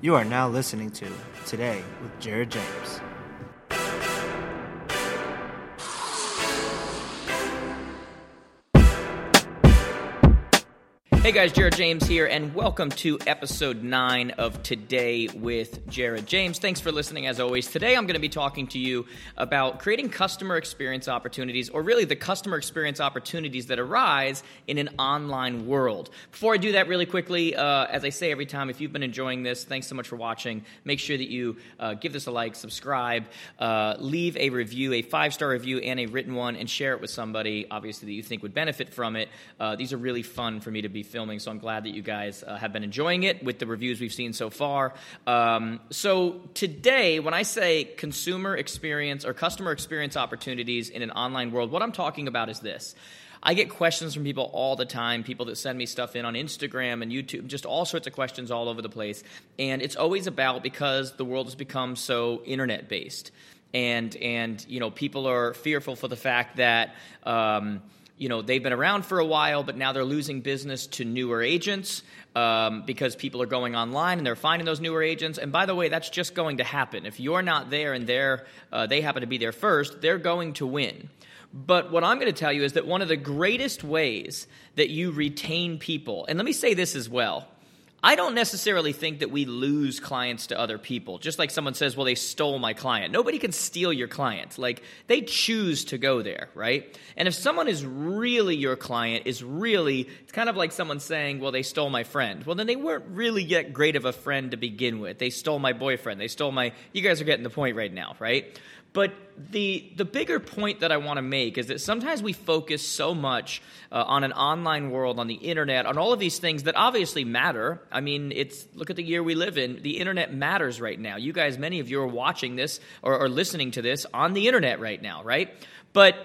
You are now listening to Today with Jared James. Hey guys, Jared James here, and welcome to episode 9 of Today with Jared James. Thanks for listening as always. Today I'm going to be talking to you about creating customer experience opportunities, or really the customer experience opportunities that arise in an online world. Before I do that, really quickly, uh, as I say every time, if you've been enjoying this, thanks so much for watching. Make sure that you uh, give this a like, subscribe, uh, leave a review, a five star review, and a written one, and share it with somebody, obviously, that you think would benefit from it. Uh, these are really fun for me to be filming filming, so I'm glad that you guys uh, have been enjoying it with the reviews we've seen so far. Um, so, today, when I say consumer experience or customer experience opportunities in an online world, what I'm talking about is this. I get questions from people all the time, people that send me stuff in on Instagram and YouTube, just all sorts of questions all over the place. And it's always about because the world has become so internet based. And, and, you know, people are fearful for the fact that, um, you know they've been around for a while, but now they're losing business to newer agents um, because people are going online and they're finding those newer agents. And by the way, that's just going to happen. If you're not there and they're uh, they happen to be there first, they're going to win. But what I'm going to tell you is that one of the greatest ways that you retain people, and let me say this as well I don't necessarily think that we lose clients to other people. Just like someone says, well, they stole my client. Nobody can steal your client. Like, they choose to go there, right? And if someone is really your client, is really, it's kind of like someone saying, well, they stole my friend. Well, then they weren't really yet great of a friend to begin with. They stole my boyfriend. They stole my, you guys are getting the point right now, right? But the the bigger point that I want to make is that sometimes we focus so much uh, on an online world, on the internet, on all of these things that obviously matter. I mean, it's look at the year we live in. The internet matters right now. You guys, many of you are watching this or, or listening to this on the internet right now, right? But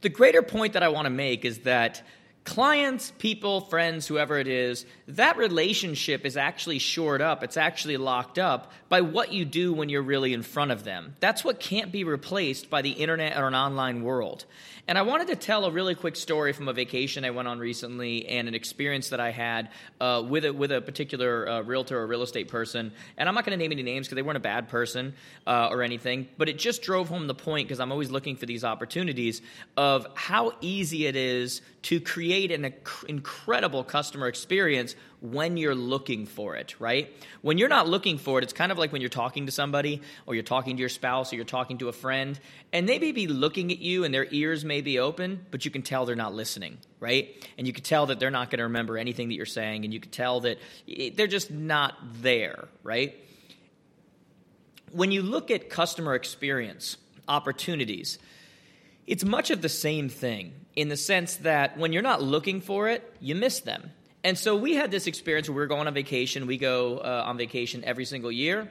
the greater point that I want to make is that clients, people, friends, whoever it is, that relationship is actually shored up. It's actually locked up by what you do when you're really in front of them. That's what can't be replaced by the internet or an online world. And I wanted to tell a really quick story from a vacation I went on recently and an experience that I had uh, with, a, with a particular uh, realtor or real estate person. And I'm not going to name any names because they weren't a bad person uh, or anything, but it just drove home the point because I'm always looking for these opportunities of how easy it is to create an incredible customer experience when you're looking for it, right? When you're not looking for it, it's kind of like when you're talking to somebody or you're talking to your spouse or you're talking to a friend and they may be looking at you and their ears may be open, but you can tell they're not listening, right? And you can tell that they're not going to remember anything that you're saying and you can tell that they're just not there, right? When you look at customer experience opportunities, it's much of the same thing in the sense that when you're not looking for it, you miss them. And so we had this experience where we were going on vacation. We go uh, on vacation every single year.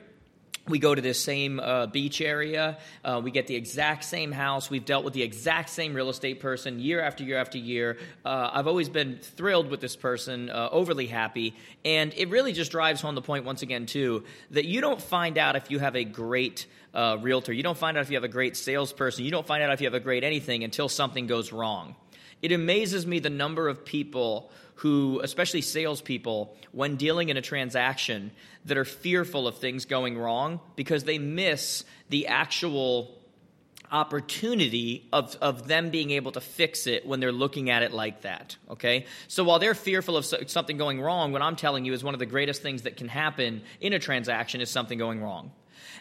We go to this same uh, beach area. Uh, we get the exact same house. We've dealt with the exact same real estate person year after year after year. Uh, I've always been thrilled with this person, uh, overly happy. And it really just drives home the point, once again, too, that you don't find out if you have a great uh, realtor. You don't find out if you have a great salesperson. You don't find out if you have a great anything until something goes wrong. It amazes me the number of people who, especially salespeople, when dealing in a transaction, that are fearful of things going wrong because they miss the actual opportunity of, of them being able to fix it when they're looking at it like that. Okay? So while they're fearful of something going wrong, what I'm telling you is one of the greatest things that can happen in a transaction is something going wrong.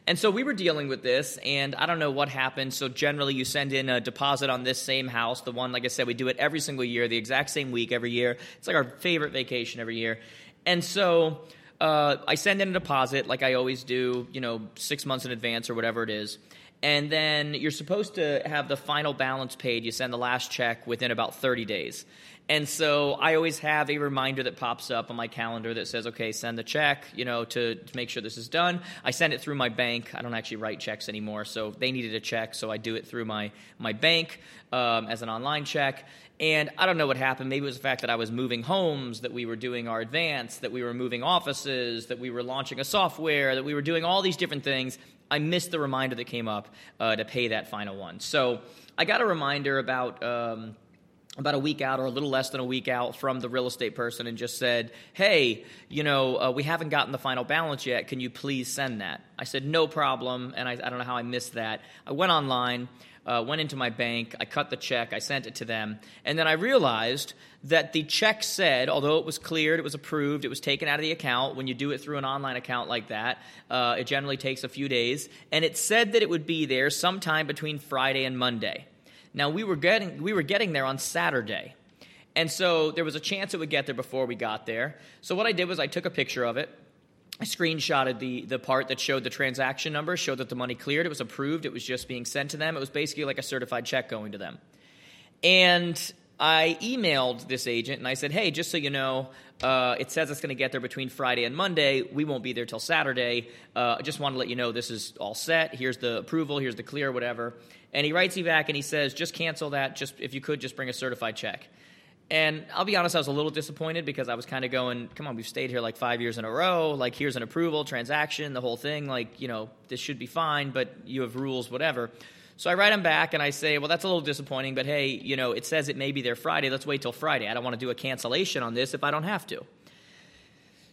And so we were dealing with this, and I don't know what happened. So generally, you send in a deposit on this same house, the one, like I said, we do it every single year, the exact same week every year. It's like our favorite vacation every year. And so uh, I send in a deposit, like I always do, you know, six months in advance or whatever it is. And then you're supposed to have the final balance paid. You send the last check within about 30 days. And so I always have a reminder that pops up on my calendar that says, okay, send the check, you know, to, to make sure this is done. I send it through my bank. I don't actually write checks anymore, so they needed a check, so I do it through my, my bank um, as an online check. And I don't know what happened. Maybe it was the fact that I was moving homes, that we were doing our advance, that we were moving offices, that we were launching a software, that we were doing all these different things. I missed the reminder that came up uh, to pay that final one. So I got a reminder about. Um, about a week out or a little less than a week out from the real estate person and just said, Hey, you know, uh, we haven't gotten the final balance yet. Can you please send that? I said, No problem. And I, I don't know how I missed that. I went online, uh, went into my bank, I cut the check, I sent it to them. And then I realized that the check said, although it was cleared, it was approved, it was taken out of the account. When you do it through an online account like that, uh, it generally takes a few days. And it said that it would be there sometime between Friday and Monday. Now we were getting we were getting there on Saturday. And so there was a chance it would get there before we got there. So what I did was I took a picture of it. I screenshotted the, the part that showed the transaction number, showed that the money cleared, it was approved, it was just being sent to them. It was basically like a certified check going to them. And I emailed this agent and I said, hey, just so you know, uh, it says it's going to get there between Friday and Monday. We won't be there till Saturday. Uh, I just want to let you know this is all set. Here's the approval, here's the clear, whatever. And he writes me back and he says, just cancel that. Just if you could, just bring a certified check. And I'll be honest, I was a little disappointed because I was kind of going, come on, we've stayed here like five years in a row. Like, here's an approval, transaction, the whole thing. Like, you know, this should be fine, but you have rules, whatever. So I write him back and I say, well, that's a little disappointing, but hey, you know, it says it may be there Friday. Let's wait till Friday. I don't want to do a cancellation on this if I don't have to.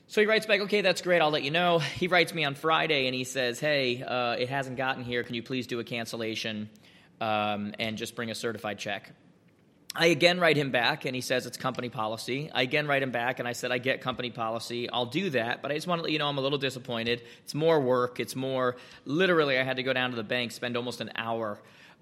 So he writes back, okay, that's great. I'll let you know. He writes me on Friday and he says, hey, uh, it hasn't gotten here. Can you please do a cancellation? um, and just bring a certified check. I again write him back and he says it's company policy. I again write him back and I said, I get company policy. I'll do that, but I just want to let you know I'm a little disappointed. It's more work. It's more, literally, I had to go down to the bank, spend almost an hour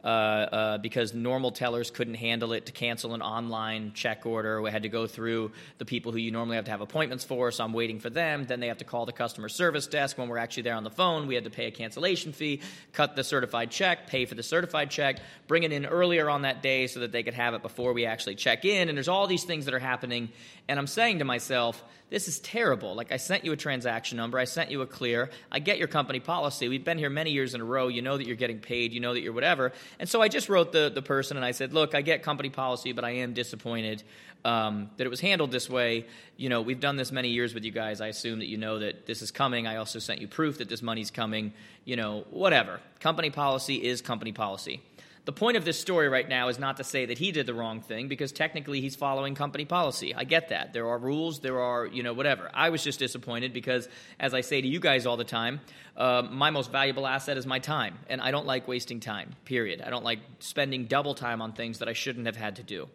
uh, uh, because normal tellers couldn't handle it to cancel an online check order. We had to go through the people who you normally have to have appointments for, so I'm waiting for them. Then they have to call the customer service desk. When we're actually there on the phone, we had to pay a cancellation fee, cut the certified check, pay for the certified check, bring it in earlier on that day so that they could have it before we actually check in. And there's all these things that are happening. And I'm saying to myself, this is terrible. Like, I sent you a transaction number, I sent you a clear, I get your company policy. We've been here many years in a row. You know that you're getting paid, you know that you're whatever. And so I just wrote the, the person and I said, look, I get company policy, but I am disappointed um, that it was handled this way. You know, we've done this many years with you guys. I assume that you know that this is coming. I also sent you proof that this money's coming. You know, whatever. Company policy is company policy. The point of this story right now is not to say that he did the wrong thing because technically he's following company policy. I get that. There are rules, there are, you know, whatever. I was just disappointed because, as I say to you guys all the time, uh, my most valuable asset is my time. And I don't like wasting time, period. I don't like spending double time on things that I shouldn't have had to do.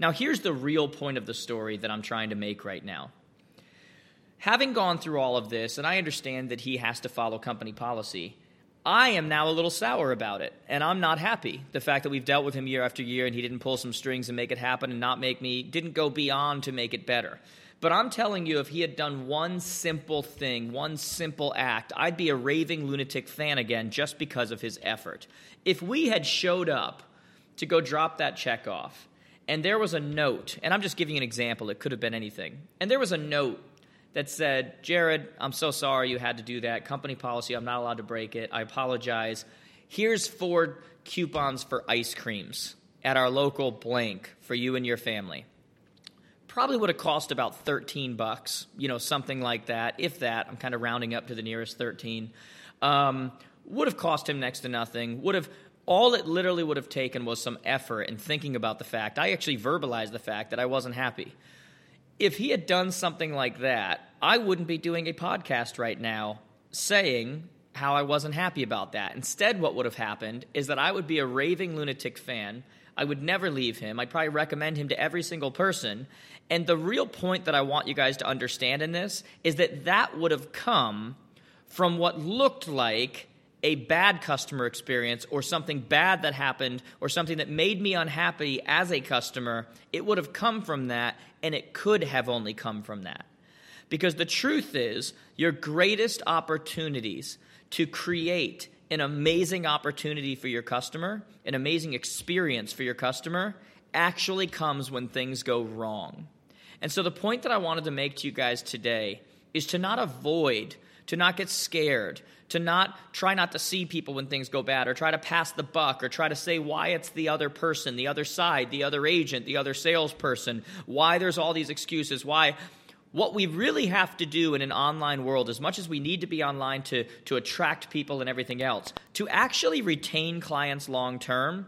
Now, here's the real point of the story that I'm trying to make right now. Having gone through all of this, and I understand that he has to follow company policy I am now a little sour about it, and I'm not happy. The fact that we've dealt with him year after year and he didn't pull some strings and make it happen and not make me, didn't go beyond to make it better. But I'm telling you, if he had done one simple thing, one simple act, I'd be a raving lunatic fan again just because of his effort. If we had showed up to go drop that check off, and there was a note, and I'm just giving an example, it could have been anything, and there was a note that said, Jared, I'm so sorry you had to do that. Company policy, I'm not allowed to break it. I apologize. Here's four coupons for ice creams at our local blank for you and your family. Probably would have cost about 13 bucks, you know, something like that. If that, I'm kind of rounding up to the nearest 13. Um, would have cost him next to nothing. Would have all it literally would have taken was some effort in thinking about the fact. I actually verbalized the fact that I wasn't happy. If he had done something like that, I wouldn't be doing a podcast right now saying how I wasn't happy about that. Instead, what would have happened is that I would be a raving lunatic fan. I would never leave him. I'd probably recommend him to every single person. And the real point that I want you guys to understand in this is that that would have come from what looked like a bad customer experience or something bad that happened or something that made me unhappy as a customer. It would have come from that, and it could have only come from that. Because the truth is, your greatest opportunities to create an amazing opportunity for your customer, an amazing experience for your customer, actually comes when things go wrong. And so, the point that I wanted to make to you guys today is to not avoid, to not get scared, to not try not to see people when things go bad, or try to pass the buck, or try to say why it's the other person, the other side, the other agent, the other salesperson, why there's all these excuses, why what we really have to do in an online world, as much as we need to be online to, to attract people and everything else, to actually retain clients long term,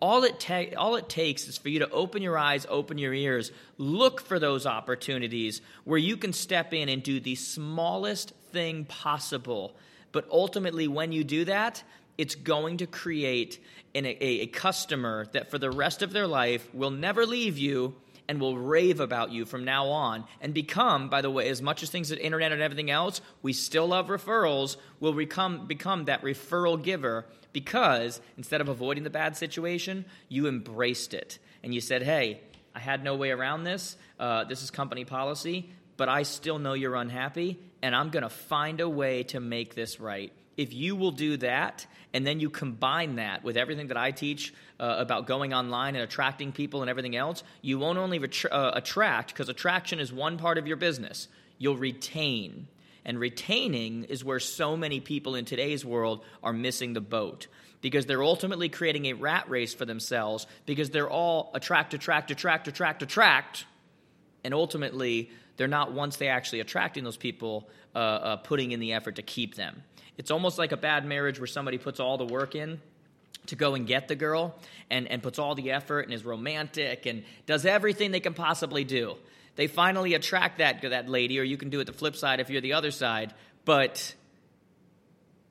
All it, ta- all it takes is for you to open your eyes, open your ears, look for those opportunities where you can step in and do the smallest thing possible. But ultimately, when you do that, it's going to create an, a, a customer that for the rest of their life will never leave you and will rave about you from now on and become, by the way, as much as things at internet and everything else, we still love referrals, will become, become that referral giver because instead of avoiding the bad situation, you embraced it. And you said, hey, I had no way around this. Uh, this is company policy, but I still know you're unhappy, and I'm going to find a way to make this right. If you will do that, and then you combine that with everything that I teach uh, about going online and attracting people and everything else, you won't only uh, attract, because attraction is one part of your business, you'll retain. And retaining is where so many people in today's world are missing the boat because they're ultimately creating a rat race for themselves because they're all attract, attract, attract, attract, attract. And ultimately, they're not, once they actually attracting those people, uh, uh, putting in the effort to keep them. It's almost like a bad marriage where somebody puts all the work in to go and get the girl and, and puts all the effort and is romantic and does everything they can possibly do. They finally attract that, that lady, or you can do it the flip side if you're the other side. But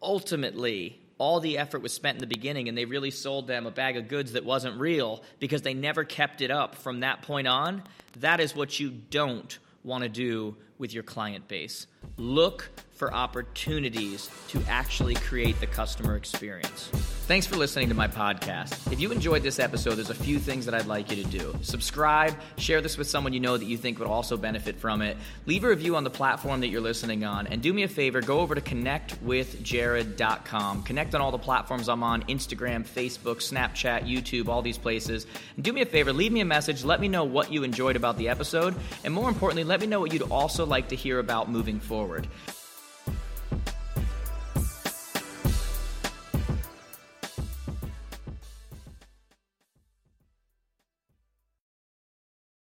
ultimately, all the effort was spent in the beginning and they really sold them a bag of goods that wasn't real because they never kept it up from that point on. That is what you don't want to do with your client base. Look for opportunities to actually create the customer experience. Thanks for listening to my podcast. If you enjoyed this episode, there's a few things that I'd like you to do. Subscribe, share this with someone you know that you think would also benefit from it. Leave a review on the platform that you're listening on. And do me a favor, go over to connectwithjared.com. Connect on all the platforms I'm on Instagram, Facebook, Snapchat, YouTube, all these places. And do me a favor, leave me a message. Let me know what you enjoyed about the episode. And more importantly, let me know what you'd also like to hear about moving forward.